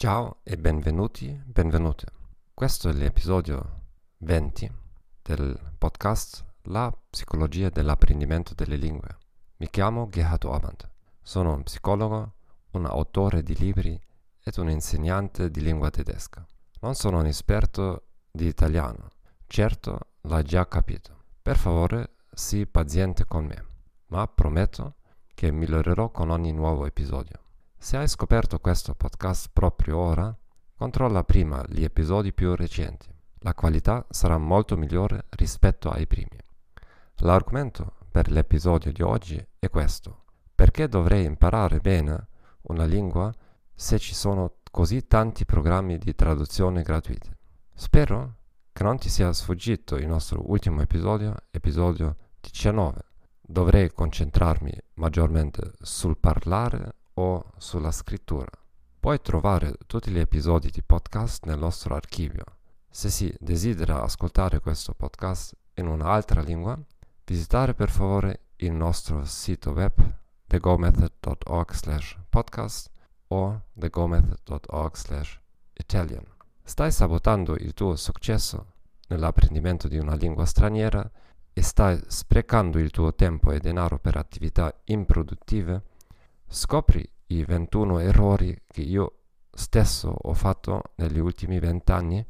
Ciao e benvenuti, benvenute. Questo è l'episodio 20 del podcast La psicologia dell'apprendimento delle lingue. Mi chiamo Gerhard Orband. Sono un psicologo, un autore di libri ed un insegnante di lingua tedesca. Non sono un esperto di italiano. Certo, l'hai già capito. Per favore, sii paziente con me, ma prometto che migliorerò con ogni nuovo episodio. Se hai scoperto questo podcast proprio ora, controlla prima gli episodi più recenti. La qualità sarà molto migliore rispetto ai primi. L'argomento per l'episodio di oggi è questo. Perché dovrei imparare bene una lingua se ci sono così tanti programmi di traduzione gratuiti? Spero che non ti sia sfuggito il nostro ultimo episodio, episodio 19. Dovrei concentrarmi maggiormente sul parlare o sulla scrittura. Puoi trovare tutti gli episodi di podcast nel nostro archivio. Se si desidera ascoltare questo podcast in un'altra lingua, visitare per favore il nostro sito web thegomethod.org podcast o thegomethod.org italian. Stai sabotando il tuo successo nell'apprendimento di una lingua straniera e stai sprecando il tuo tempo e denaro per attività improduttive Scopri i 21 errori che io stesso ho fatto negli ultimi vent'anni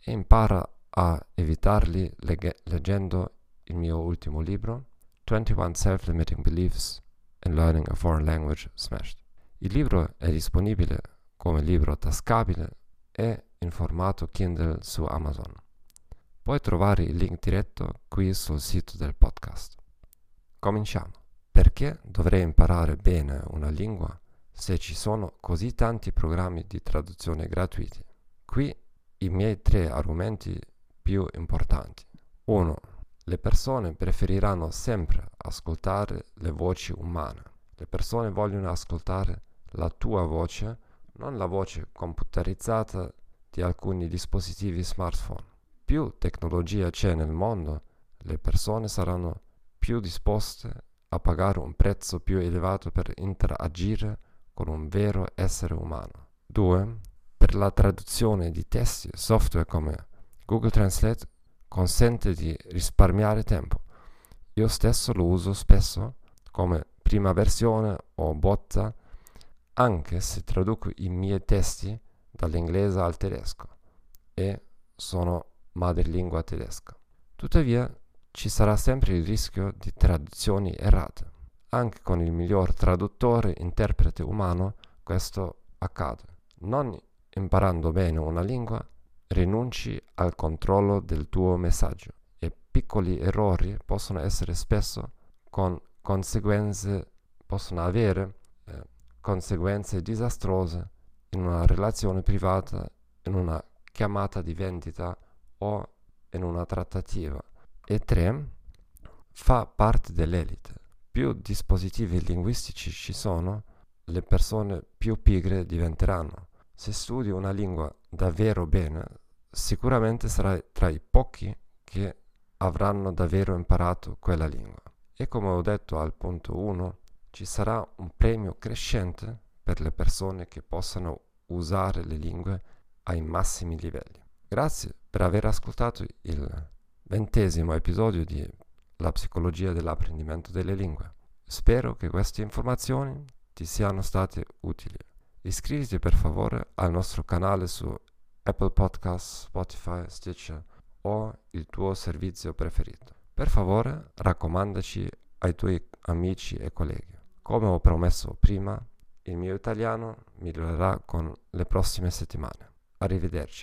e impara a evitarli legge- leggendo il mio ultimo libro 21 Self-Limiting Beliefs in Learning a Foreign Language Smashed. Il libro è disponibile come libro tascabile e in formato Kindle su Amazon. Puoi trovare il link diretto qui sul sito del podcast. Cominciamo. Perché dovrei imparare bene una lingua se ci sono così tanti programmi di traduzione gratuiti? Qui i miei tre argomenti più importanti. 1. Le persone preferiranno sempre ascoltare le voci umane. Le persone vogliono ascoltare la tua voce, non la voce computerizzata di alcuni dispositivi smartphone. Più tecnologia c'è nel mondo, le persone saranno più disposte a pagare un prezzo più elevato per interagire con un vero essere umano. 2. Per la traduzione di testi, software come Google Translate consente di risparmiare tempo. Io stesso lo uso spesso come prima versione o botta anche se traduco i miei testi dall'inglese al tedesco e sono madrelingua tedesca. Tuttavia ci sarà sempre il rischio di traduzioni errate. Anche con il miglior traduttore interprete umano questo accade. Non imparando bene una lingua, rinunci al controllo del tuo messaggio e piccoli errori possono essere spesso con conseguenze possono avere eh, conseguenze disastrose in una relazione privata, in una chiamata di vendita o in una trattativa. E 3. Fa parte dell'elite. Più dispositivi linguistici ci sono, le persone più pigre diventeranno. Se studi una lingua davvero bene, sicuramente sarai tra i pochi che avranno davvero imparato quella lingua. E come ho detto al punto 1, ci sarà un premio crescente per le persone che possano usare le lingue ai massimi livelli. Grazie per aver ascoltato il ventesimo episodio di La psicologia dell'apprendimento delle lingue. Spero che queste informazioni ti siano state utili. Iscriviti per favore al nostro canale su Apple Podcasts, Spotify, Stitcher o il tuo servizio preferito. Per favore raccomandaci ai tuoi amici e colleghi. Come ho promesso prima, il mio italiano migliorerà con le prossime settimane. Arrivederci.